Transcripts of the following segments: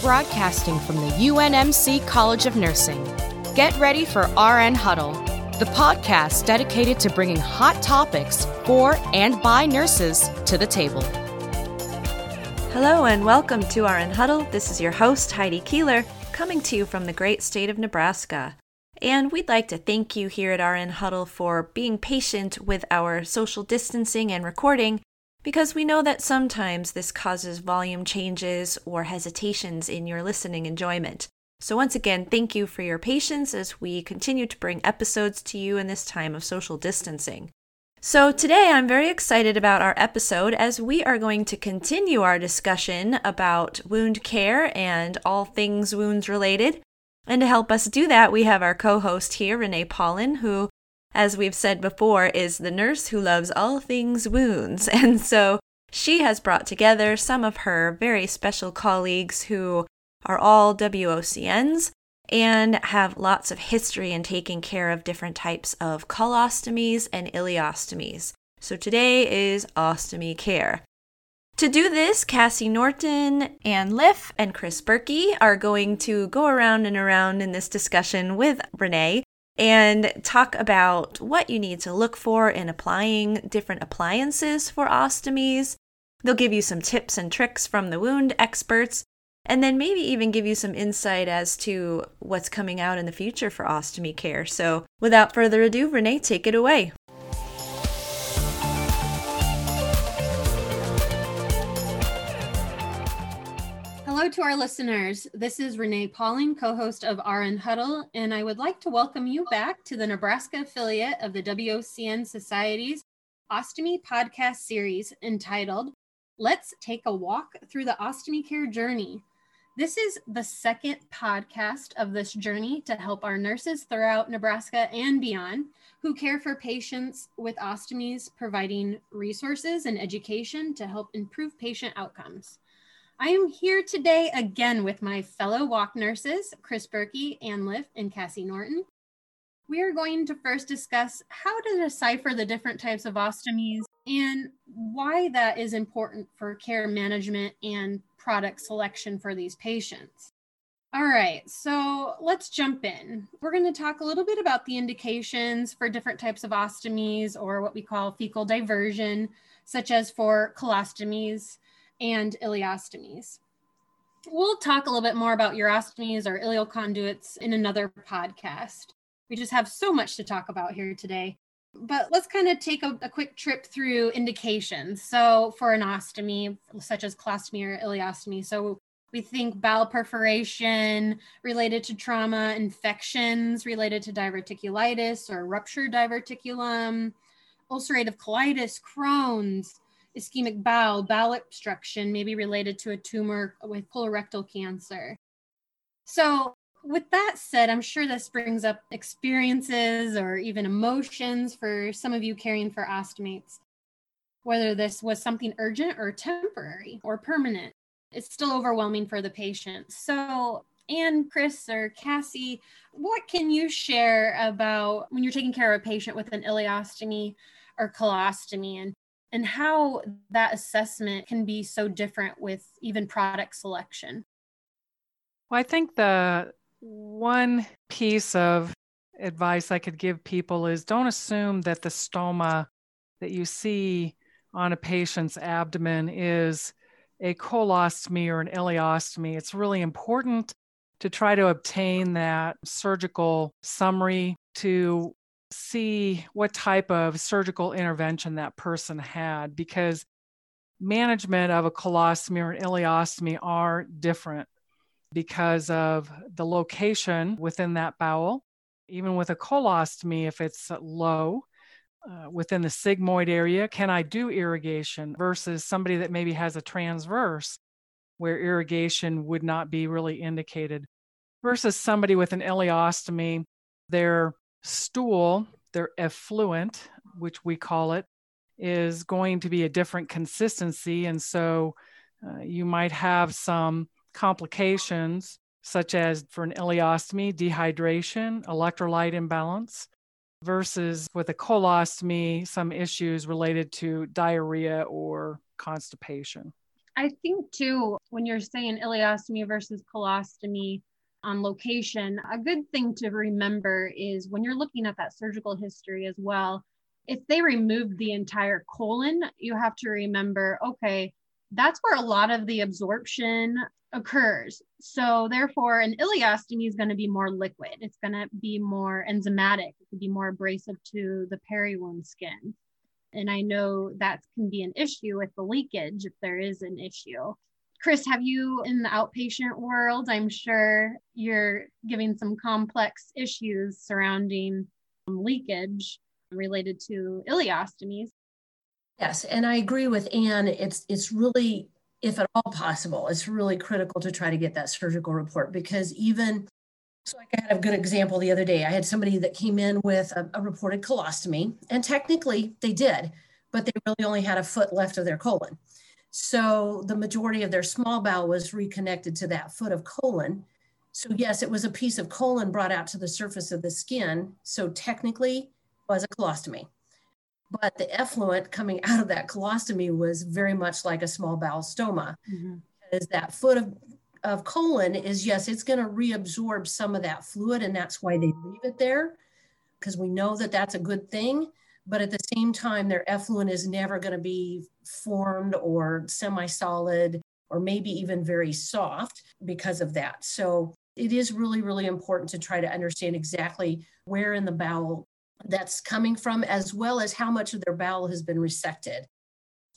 broadcasting from the UNMC College of Nursing. Get ready for RN Huddle, the podcast dedicated to bringing hot topics for and by nurses to the table. Hello and welcome to RN Huddle. This is your host, Heidi Keeler, coming to you from the great state of Nebraska. And we'd like to thank you here at RN Huddle for being patient with our social distancing and recording because we know that sometimes this causes volume changes or hesitations in your listening enjoyment. So, once again, thank you for your patience as we continue to bring episodes to you in this time of social distancing. So, today I'm very excited about our episode as we are going to continue our discussion about wound care and all things wounds related. And to help us do that, we have our co host here, Renee Paulin, who as we've said before, is the nurse who loves all things wounds. And so she has brought together some of her very special colleagues who are all WOCNs and have lots of history in taking care of different types of colostomies and ileostomies. So today is ostomy care. To do this, Cassie Norton, Ann Liff, and Chris Berkey are going to go around and around in this discussion with Renee and talk about what you need to look for in applying different appliances for ostomies. They'll give you some tips and tricks from the wound experts, and then maybe even give you some insight as to what's coming out in the future for ostomy care. So, without further ado, Renee, take it away. Hello to our listeners. This is Renee Pauling, co host of RN Huddle, and I would like to welcome you back to the Nebraska affiliate of the WOCN Society's Ostomy podcast series entitled Let's Take a Walk Through the Ostomy Care Journey. This is the second podcast of this journey to help our nurses throughout Nebraska and beyond who care for patients with ostomies, providing resources and education to help improve patient outcomes. I am here today again with my fellow WOC nurses, Chris Berkey, Ann Liff, and Cassie Norton. We are going to first discuss how to decipher the different types of ostomies and why that is important for care management and product selection for these patients. All right, so let's jump in. We're going to talk a little bit about the indications for different types of ostomies or what we call fecal diversion, such as for colostomies and ileostomies. We'll talk a little bit more about urostomies or ileal conduits in another podcast. We just have so much to talk about here today. But let's kind of take a, a quick trip through indications. So, for an ostomy, such as colostomy or ileostomy, so we think bowel perforation related to trauma, infections related to diverticulitis or ruptured diverticulum, ulcerative colitis, Crohn's, ischemic bowel, bowel obstruction, maybe related to a tumor with colorectal cancer. So, with that said, I'm sure this brings up experiences or even emotions for some of you caring for ostomates, whether this was something urgent or temporary or permanent. It's still overwhelming for the patient. So, Anne, Chris, or Cassie, what can you share about when you're taking care of a patient with an ileostomy or colostomy and and how that assessment can be so different with even product selection. Well, I think the one piece of advice I could give people is don't assume that the stoma that you see on a patient's abdomen is a colostomy or an ileostomy. It's really important to try to obtain that surgical summary to see what type of surgical intervention that person had because management of a colostomy or an ileostomy are different because of the location within that bowel. Even with a colostomy, if it's low uh, within the sigmoid area, can I do irrigation versus somebody that maybe has a transverse where irrigation would not be really indicated versus somebody with an ileostomy, their stool, their effluent, which we call it, is going to be a different consistency. And so uh, you might have some complications, such as for an ileostomy, dehydration, electrolyte imbalance, versus with a colostomy, some issues related to diarrhea or constipation. I think too, when you're saying ileostomy versus colostomy on location, a good thing to remember is when you're looking at that surgical history as well, if they removed the entire colon, you have to remember, okay, that's where a lot of the absorption occurs. So therefore, an ileostomy is going to be more liquid. It's going to be more enzymatic. It could be more abrasive to the peri-wound skin. And I know that can be an issue with the leakage if there is an issue. Chris, have you in the outpatient world? I'm sure you're giving some complex issues surrounding um, leakage related to ileostomies. Yes, and I agree with Anne. It's it's really, if at all possible, it's really critical to try to get that surgical report because even so, I had a good example the other day. I had somebody that came in with a, a reported colostomy, and technically they did, but they really only had a foot left of their colon. So the majority of their small bowel was reconnected to that foot of colon. So yes, it was a piece of colon brought out to the surface of the skin. So technically was a colostomy but the effluent coming out of that colostomy was very much like a small bowel stoma. Mm-hmm. Is that foot of, of colon is yes, it's going to reabsorb some of that fluid, and that's why they leave it there because we know that that's a good thing. But at the same time, their effluent is never going to be formed or semi solid or maybe even very soft because of that. So it is really, really important to try to understand exactly where in the bowel that's coming from, as well as how much of their bowel has been resected.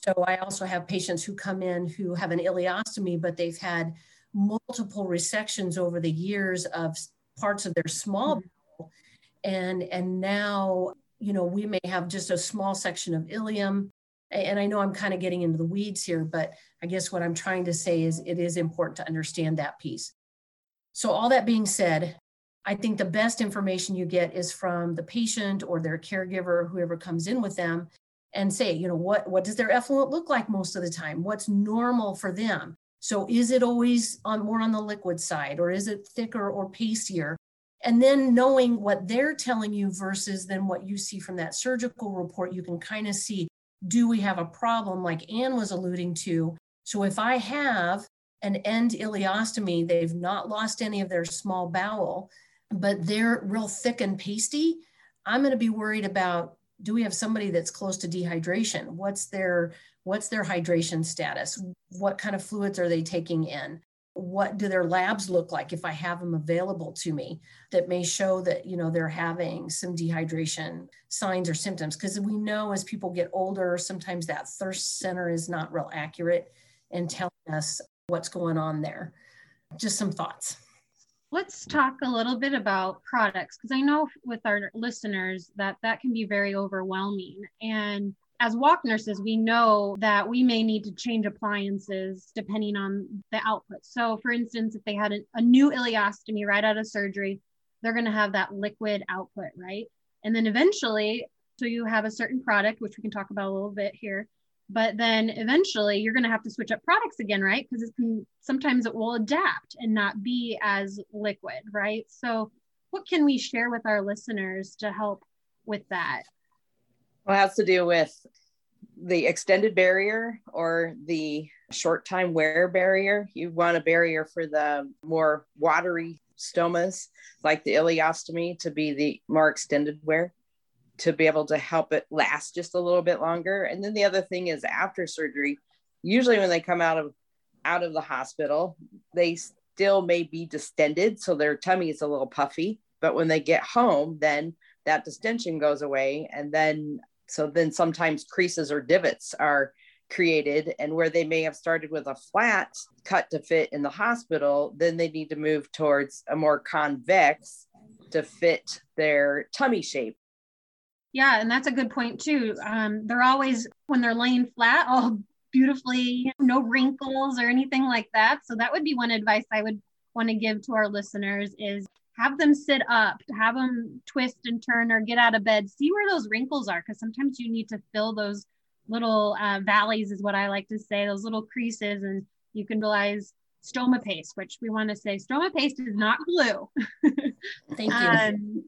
So I also have patients who come in who have an ileostomy, but they've had multiple resections over the years of parts of their small mm-hmm. bowel. And, and now, you know, we may have just a small section of ileum. And I know I'm kind of getting into the weeds here, but I guess what I'm trying to say is it is important to understand that piece. So, all that being said, I think the best information you get is from the patient or their caregiver, whoever comes in with them, and say, you know, what, what does their effluent look like most of the time? What's normal for them? So is it always on more on the liquid side or is it thicker or pastier? And then knowing what they're telling you versus then what you see from that surgical report, you can kind of see, do we have a problem like Anne was alluding to? So if I have an end ileostomy, they've not lost any of their small bowel, but they're real thick and pasty, I'm going to be worried about do we have somebody that's close to dehydration? What's their what's their hydration status? What kind of fluids are they taking in? What do their labs look like if I have them available to me that may show that you know they're having some dehydration signs or symptoms because we know as people get older sometimes that thirst center is not real accurate in telling us what's going on there. Just some thoughts let's talk a little bit about products because I know with our listeners that that can be very overwhelming. And as WOC nurses, we know that we may need to change appliances depending on the output. So, for instance, if they had a, a new ileostomy right out of surgery, they're going to have that liquid output, right? And then eventually, so you have a certain product, which we can talk about a little bit here, but then eventually you're going to have to switch up products again right because it can sometimes it will adapt and not be as liquid right so what can we share with our listeners to help with that well it has to do with the extended barrier or the short time wear barrier you want a barrier for the more watery stomas like the ileostomy to be the more extended wear to be able to help it last just a little bit longer. And then the other thing is after surgery, usually when they come out of out of the hospital, they still may be distended, so their tummy is a little puffy. But when they get home, then that distension goes away, and then so then sometimes creases or divots are created and where they may have started with a flat cut to fit in the hospital then they need to move towards a more convex to fit their tummy shape yeah, and that's a good point too. Um, they're always when they're laying flat, all beautifully, no wrinkles or anything like that. So that would be one advice I would want to give to our listeners is have them sit up, have them twist and turn or get out of bed, see where those wrinkles are, because sometimes you need to fill those little uh, valleys, is what I like to say, those little creases, and you can realize stoma paste, which we want to say stoma paste is not glue. Thank you. um,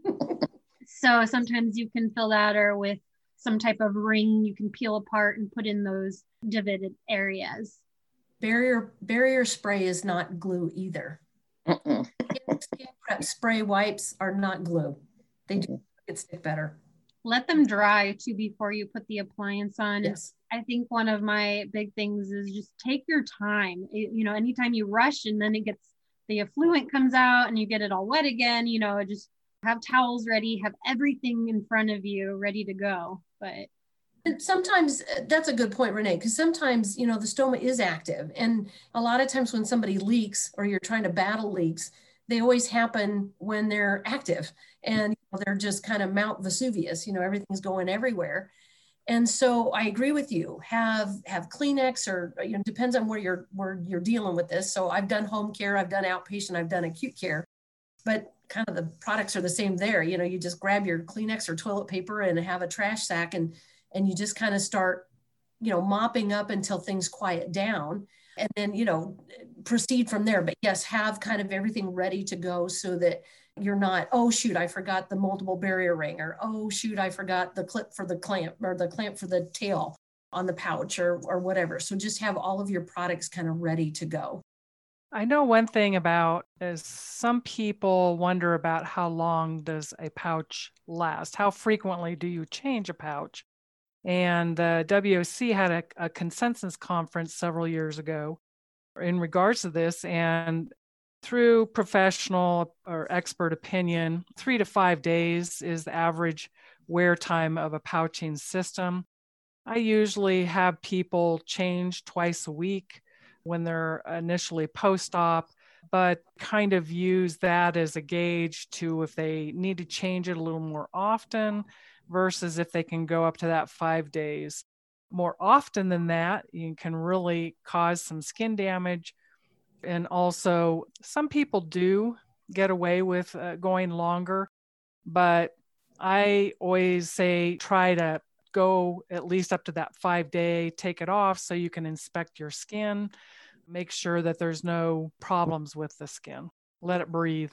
so sometimes you can fill that or with some type of ring you can peel apart and put in those divided areas. barrier barrier spray is not glue either. Skin, skin prep spray wipes are not glue. They do it stick better. Let them dry too before you put the appliance on. Yes. I think one of my big things is just take your time. It- you know, anytime you rush and then it gets the effluent comes out and you get it all wet again, you know, just have towels ready, have everything in front of you ready to go. But And sometimes uh, that's a good point, Renee, because sometimes, you know, the stoma is active. And a lot of times when somebody leaks or you're trying to battle leaks, they always happen when they're active and you know, they're just kind of Mount Vesuvius, you know, everything's going everywhere. And so I agree with you. Have have Kleenex or you know depends on where you're where you're dealing with this. So I've done home care, I've done outpatient, I've done acute care, but kind of the products are the same there. You know, you just grab your Kleenex or toilet paper and have a trash sack and and you just kind of start, you know, mopping up until things quiet down and then, you know, proceed from there. But yes, have kind of everything ready to go so that you're not, oh shoot, I forgot the multiple barrier ring, or oh shoot, I forgot the clip for the clamp or the clamp for the tail on the pouch or or whatever. So just have all of your products kind of ready to go. I know one thing about is some people wonder about how long does a pouch last? How frequently do you change a pouch? And uh, the WOC had a, a consensus conference several years ago in regards to this. And through professional or expert opinion, three to five days is the average wear time of a pouching system. I usually have people change twice a week when they're initially post op, but kind of use that as a gauge to if they need to change it a little more often versus if they can go up to that five days. More often than that, you can really cause some skin damage. And also, some people do get away with uh, going longer, but I always say try to go at least up to that five day, take it off so you can inspect your skin, make sure that there's no problems with the skin. Let it breathe.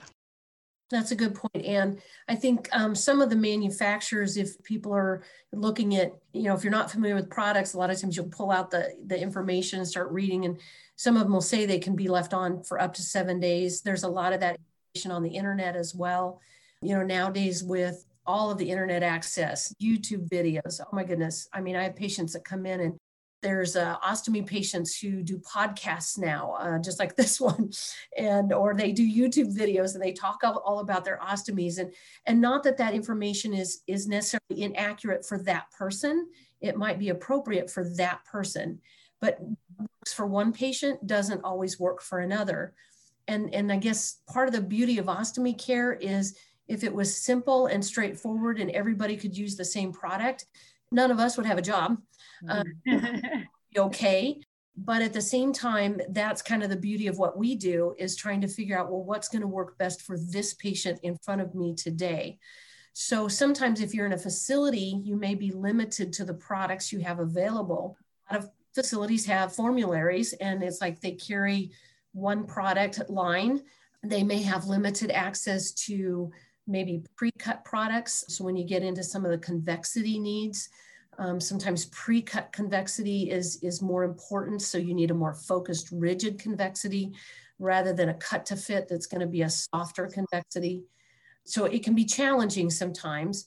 That's a good point. And I think um, some of the manufacturers, if people are looking at, you know, if you're not familiar with products, a lot of times you'll pull out the, the information and start reading. And some of them will say they can be left on for up to seven days. There's a lot of that information on the internet as well. You know, nowadays with all of the internet access, YouTube videos, oh my goodness. I mean, I have patients that come in and there's uh, ostomy patients who do podcasts now uh, just like this one and or they do youtube videos and they talk all, all, about their ostomies and and not that that information is is necessarily inaccurate for that person. It might be appropriate for that person but works for one patient doesn't always work for another. And and i guess part of the beauty of ostomy care is if it was simple and straightforward and everybody could use the same product none of us would have a job um, be okay. But at the same time that's kind of the beauty of what we do is trying to figure out well what's going to work best for this patient in front of me today? So sometimes if you're in a facility you may be limited to the products you have available. A lot of facilities have formularies and it's like they carry one product line. They may have limited access to maybe pre-cut products so when you get into some of the convexity needs um, sometimes pre-cut convexity is, is more important. So you need a more focused, rigid convexity rather than a cut to fit that's gonna be a softer convexity. So it can be challenging sometimes,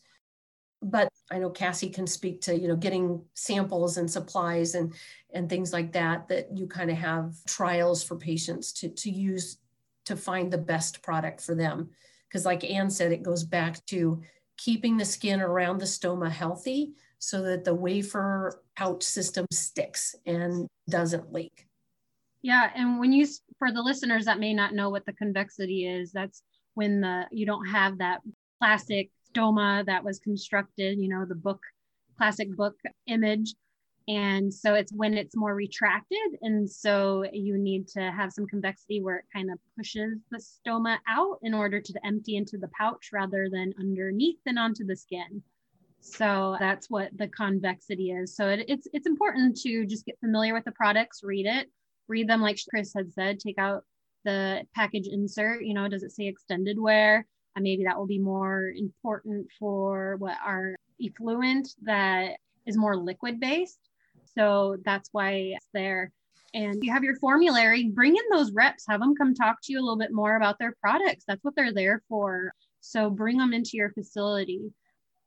but I know Cassie can speak to, you know, getting samples and supplies and, and things like that, that you kind of have trials for patients to, to use to find the best product for them. Because like Anne said, it goes back to keeping the skin around the stoma healthy so that the wafer pouch system sticks and doesn't leak. Yeah, and when you for the listeners that may not know what the convexity is, that's when the you don't have that plastic stoma that was constructed, you know, the book classic book image. And so it's when it's more retracted. And so you need to have some convexity where it kind of pushes the stoma out in order to empty into the pouch rather than underneath and onto the skin. So that's what the convexity is. So it, it's it's important to just get familiar with the products, read it, read them like Chris had said, take out the package insert, you know, does it say extended wear? And maybe that will be more important for what our effluent that is more liquid based. So that's why it's there. and you have your formulary, bring in those reps, have them come talk to you a little bit more about their products. That's what they're there for. So bring them into your facility.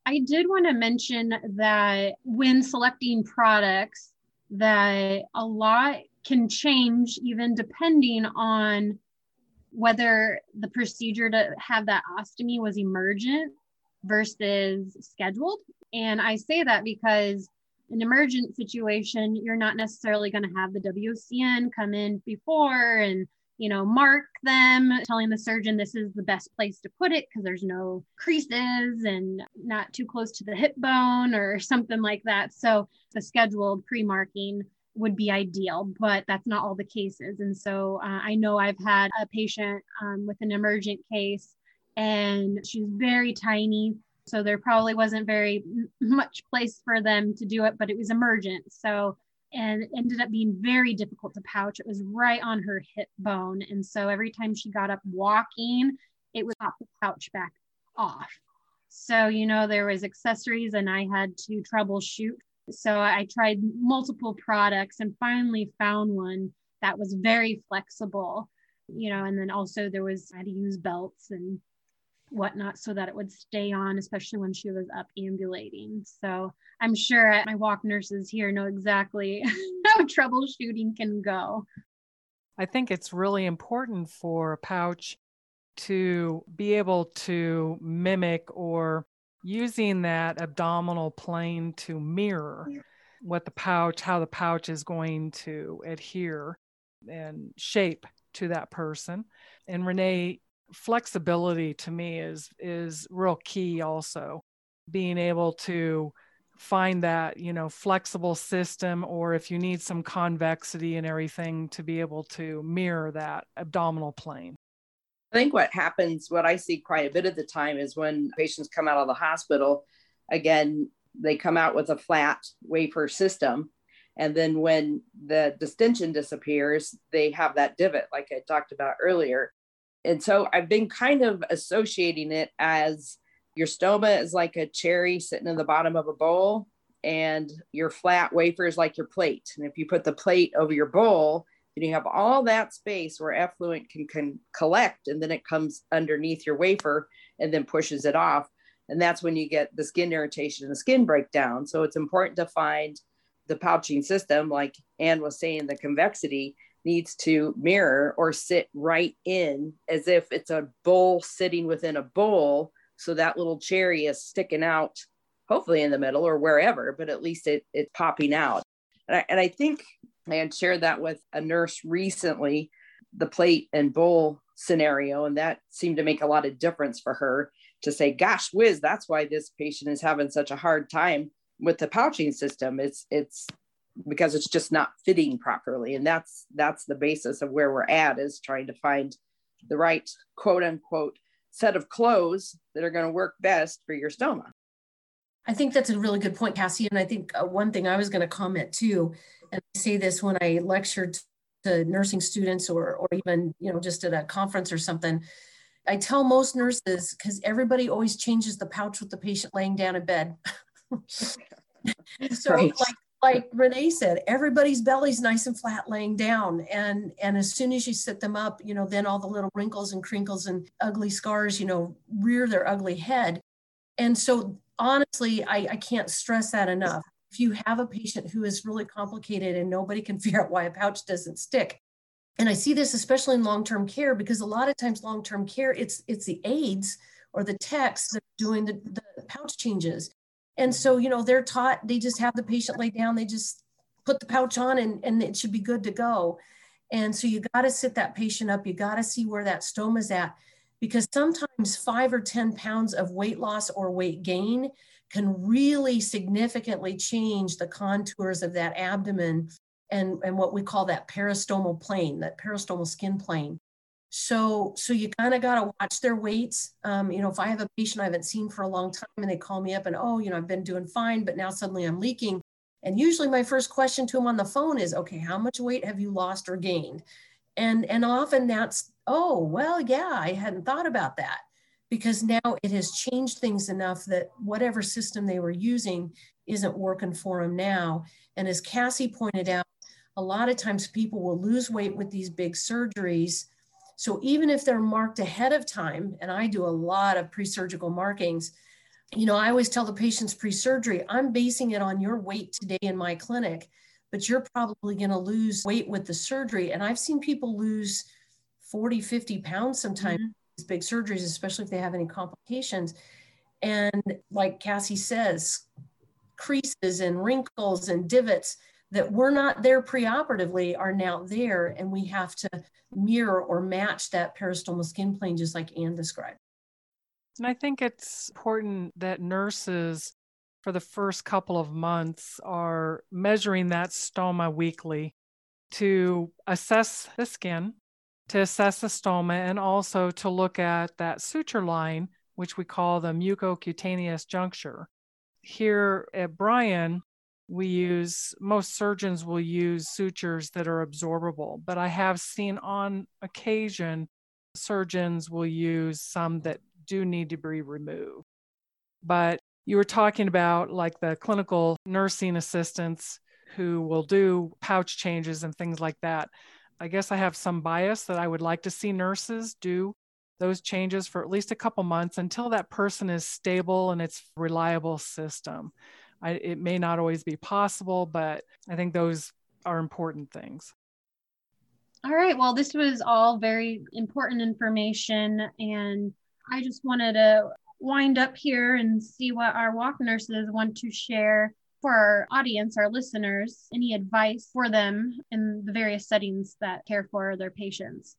I did want to mention that when selecting products, that a lot can change even depending on whether the procedure to have that ostomy was emergent versus scheduled. And I say that because an emergent situation, you're not necessarily going to have the WCN come in before and you know mark them, telling the surgeon this is the best place to put it because there's no creases and not too close to the hip bone or something like that. So the scheduled pre-marking would be ideal, but that's not all the cases. And so uh, I know I've had a patient um, with an emergent case and she's very tiny so there probably wasn't very much place for them to do it, but it was emergent. So, and it ended up being very difficult to pouch. It was right on her hip bone. And so every time she got up walking, it would pop the pouch back off. So, you know, there was accessories and I had to troubleshoot. So I tried multiple products and finally found one that was very flexible, you know, and then also there was, I had to use belts and whatnot so that it would stay on, especially when she was up ambulating. So I'm sure my WOC nurses here know exactly how troubleshooting can go. I think it's really important for a pouch to be able to mimic or using that abdominal plane to mirror what the pouch, how the pouch is going to adhere and shape to that person. And Renee flexibility to me is is real key also being able to find that you know flexible system or if you need some convexity and everything to be able to mirror that abdominal plane. I think what happens what i see quite a bit of the time is when patients come out of the hospital again they come out with a flat wafer system and then when the distension disappears they have that divot like i talked about earlier and so I've been kind of associating it as your stoma is like a cherry sitting in the bottom of a bowl, and your flat wafer is like your plate. And if you put the plate over your bowl, then you have all that space where effluent can, can collect, and then it comes underneath your wafer and then pushes it off. And that's when you get the skin irritation and the skin breakdown. So it's important to find the pouching system, like Anne was saying, the convexity needs to mirror or sit right in as if it's a bowl sitting within a bowl. So that little cherry is sticking out, hopefully in the middle or wherever, but at least it, it's popping out. And I, and I think I had shared that with a nurse recently, the plate and bowl scenario. And that seemed to make a lot of difference for her to say, gosh, whiz, that's why this patient is having such a hard time with the pouching system. It's it's because it's just not fitting properly. And that's that's the basis of where we're at is trying to find the right quote unquote set of clothes that are going to work best for your stoma. I think that's a really good point cassie. And i think uh, one thing i was going to comment too and i say this when i lectured to nursing students or or even you know just at a conference or something i tell most nurses because everybody always changes the pouch with the patient laying down in bed. So right. like like Renee said, everybody's belly's nice and flat laying down. And, and as soon as you sit them up, you know, then all the little wrinkles and crinkles and ugly scars, you know, rear their ugly head. And so honestly, I, I can't stress that enough. If you have a patient who is really complicated and nobody can figure out why a pouch doesn't stick, and I see this especially in long-term care because a lot of times long-term care, it's it's the aides or the techs that are doing the, the pouch changes. And so, you know, they're taught, they just have the patient lay down, they just put the pouch on and, and it should be good to go. And so you got to sit that patient up. You got to see where that stoma's at because sometimes five or 10 pounds of weight loss or weight gain can really significantly change the contours of that abdomen and, and what we call that peristomal plane, that peristomal skin plane. So, so you kind of got to watch their weights. Um, you know, if I have a patient I haven't seen for a long time and they call me up and, oh, you know, I've been doing fine, but now suddenly I'm leaking. And usually my first question to them on the phone is, okay, how much weight have you lost or gained? And, and often that's, oh, well, yeah, I hadn't thought about that because now it has changed things enough that whatever system they were using isn't working for them now. And as Cassie pointed out, a lot of times people will lose weight with these big surgeries. So even if they're marked ahead of time, and I do a lot of pre surgical markings, you know, I always tell the patients pre surgery, I'm basing it on your weight today in my clinic, but you're probably going to lose weight with the surgery. And I've seen people lose 40, 50 pounds sometimes, mm-hmm. these big surgeries, especially if they have any complications. And like Cassie says, creases and wrinkles and divots that were not there preoperatively are now there. And we have to mirror or match that peristomal skin plane, just like Anne described. And I think it's important that nurses for the first couple of months are measuring that stoma weekly to assess the skin, to assess the stoma, and also to look at that suture line, which we call the mucocutaneous juncture. Here at Bryan, we use most surgeons will use sutures that are absorbable, but I have seen on occasion surgeons will use some that do need to be removed. But you were talking about like the clinical nursing assistants who will do pouch changes and things like that. I guess I have some bias that I would like to see nurses do those changes for at least a couple months until that person is stable and it's reliable system. I, it may not always be possible, but I think those are important things. All right. Well, this was all very important information. And I just wanted to wind up here and see what our WOC nurses want to share for our audience, our listeners, any advice for them in the various settings that care for their patients.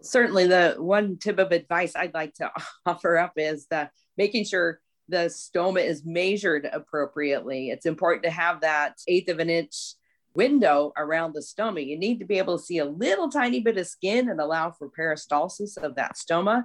Certainly, the one tip of advice I'd like to offer up is that making sure the stoma is measured appropriately. It's important to have that eighth of an inch window around the stoma. You need to be able to see a little tiny bit of skin and allow for peristalsis of that stoma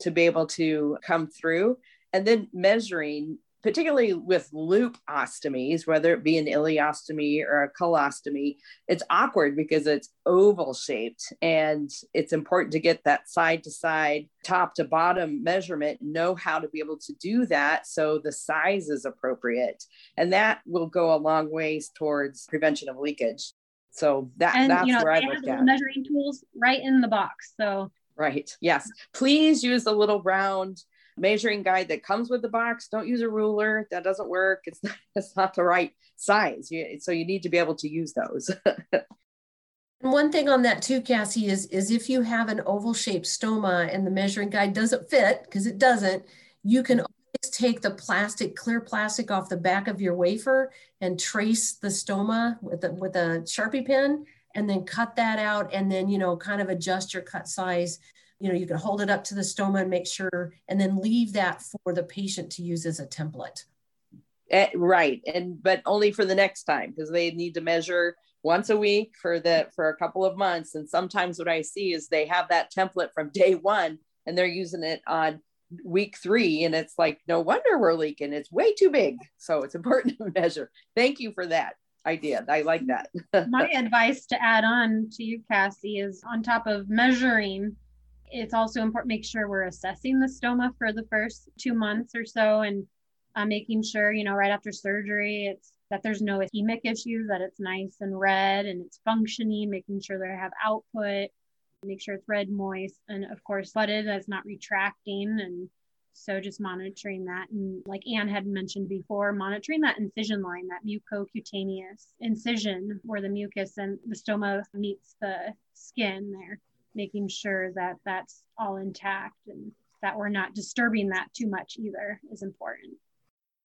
to be able to come through. And then measuring particularly with loop ostomies, whether it be an ileostomy or a colostomy, it's awkward because it's oval shaped and it's important to get that side to side, top to bottom measurement, know how to be able to do that so the size is appropriate. And that will go a long ways towards prevention of leakage. So that, and, that's you know, where I look at. Measuring tools right in the box. So Right. Yes. Please use the little round measuring guide that comes with the box. Don't use a ruler. That doesn't work. It's not, it's not the right size. You, so you need to be able to use those. And one thing on that too, Cassie, is, is if you have an oval shaped stoma and the measuring guide doesn't fit, because it doesn't, you can always take the plastic, clear plastic off the back of your wafer and trace the stoma with, the, with a Sharpie pen and then cut that out and then, you know, kind of adjust your cut size you know, you can hold it up to the stoma and make sure, and then leave that for the patient to use as a template. Uh, right. And, but only for the next time because they need to measure once a week for the, for a couple of months. And sometimes what I see is they have that template from day one and they're using it on week three and it's like no wonder we're leaking it's way too big so it's important to measure thank you for that idea i like that my advice to add on to you cassie is on top of measuring it's also important make sure we're assessing the stoma for the first two months or so and uh, making sure you know right after surgery it's that there's no ischemic issues that it's nice and red and it's functioning making sure they have output make sure it's red moist and of course budded that's not retracting. And so just monitoring that and like anne had mentioned before monitoring that incision line that mucocutaneous incision where the mucus and the stoma meets the skin there making sure that that's all intact and that we're not disturbing that too much either is important.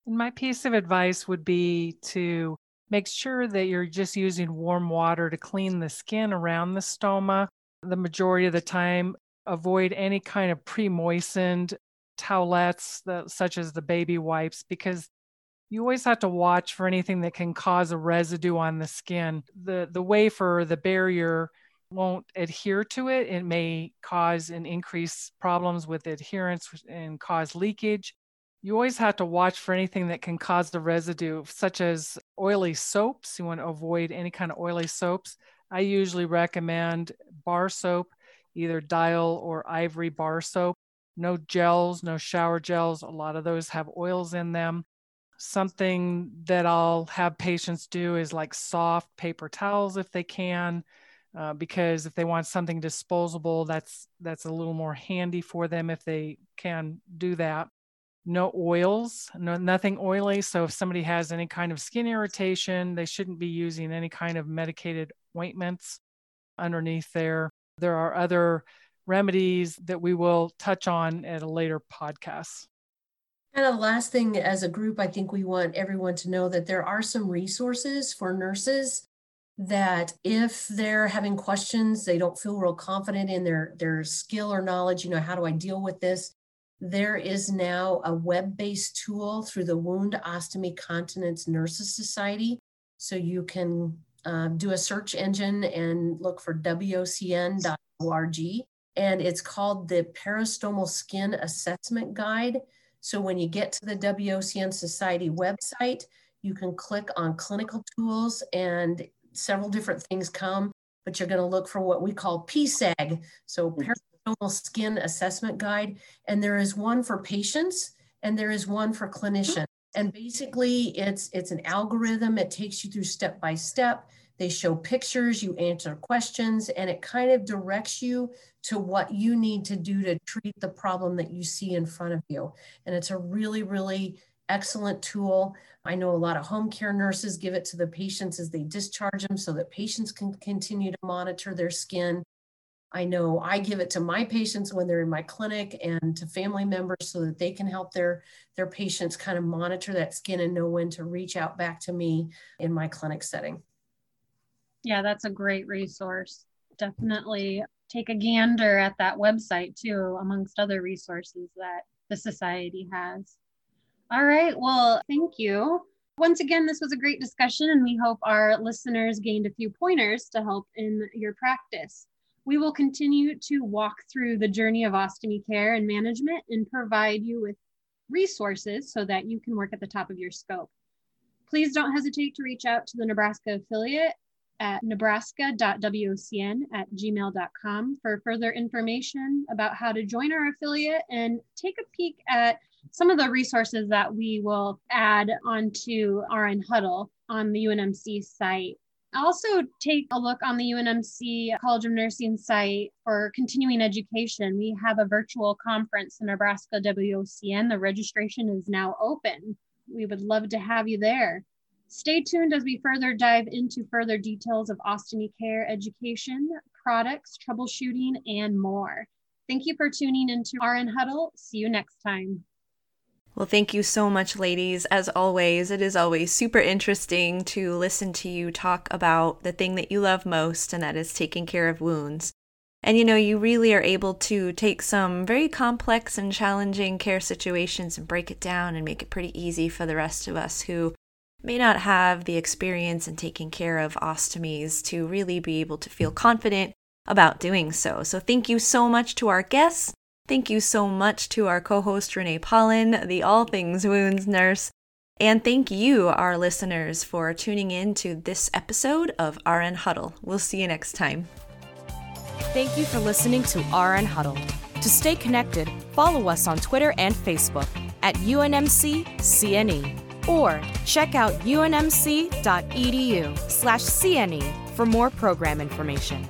And my piece of advice would be to make sure that you're just using warm water to clean the skin around the stoma. The majority of the time, avoid any kind of pre moistened towelettes, the, such as the baby wipes, because you always have to watch for anything that can cause a residue on the skin. The, the wafer, the barrier, won't adhere to it. It may cause an increase problems with adherence and cause leakage. You always have to watch for anything that can cause the residue, such as oily soaps. You want to avoid any kind of oily soaps. I usually recommend bar soap, either dial or ivory bar soap. No gels, no shower gels. A lot of those have oils in them. Something that I'll have patients do is like soft paper towels if they can, uh, because if they want something disposable, that's that's a little more handy for them if they can do that. No oils, no nothing oily. So if somebody has any kind of skin irritation, they shouldn't be using any kind of medicated ointments underneath there. There are other remedies that we will touch on at a later podcast. And the last thing, as a group, I think we want everyone to know that there are some resources for nurses that if they're having questions, they don't feel real confident in their, their skill or knowledge, you know, how do I deal with this? There is now a web based tool through the Wound Ostomy Continence Nurses Society. So you can uh, do a search engine and look for WOCN.org and it's called the Peristomal Skin Assessment Guide. So when you get to the WOCN Society website, you can click on clinical tools and several different things come, but you're going to look for what we call PSAG. So mm-hmm. Skin Assessment Guide. And there is one for patients and there is one for clinicians. And basically it's it's an algorithm. It takes you through step by step. They show pictures, you answer questions, and it kind of directs you to what you need to do to treat the problem that you see in front of you. And it's a really, really excellent tool. I know a lot of home care nurses give it to the patients as they discharge them so that patients can continue to monitor their skin. I know I give it to my patients when they're in my clinic and to family members so that they can help their, their patients kind of monitor that skin and know when to reach out back to me in my clinic setting. Yeah, that's a great resource. Definitely take a gander at that website too, amongst other resources that the Society has. All right, well, thank you. Once again, this was a great discussion, and we hope our listeners gained a few pointers to help in your practice. We will continue to walk through the journey of ostomy care and management and provide you with resources so that you can work at the top of your scope. Please don't hesitate to reach out to the Nebraska affiliate at nebraska.wocn at gmail.com for further information about how to join our affiliate and take a peek at some of the resources that we will add onto RN Huddle on the UNMC site. Also, take a look on the UNMC College of Nursing site for continuing education. We have a virtual conference in Nebraska WOCN. The registration is now open. We would love to have you there. Stay tuned as we further dive into further details of ostomy care education, products, troubleshooting, and more. Thank you for tuning into RN Huddle. See you next time. Well, thank you so much, ladies. As always, it is always super interesting to listen to you talk about the thing that you love most, and that is taking care of wounds. And you know, you really are able to take some very complex and challenging care situations and break it down and make it pretty easy for the rest of us who may not have the experience in taking care of ostomies to really be able to feel confident about doing so. So, thank you so much to our guests. Thank you so much to our co host, Renee Paulin, the All Things Wounds nurse. And thank you, our listeners, for tuning in to this episode of RN Huddle. We'll see you next time. Thank you for listening to RN Huddle. To stay connected, follow us on Twitter and Facebook at UNMC CNE or check out unmc.edu slash CNE for more program information.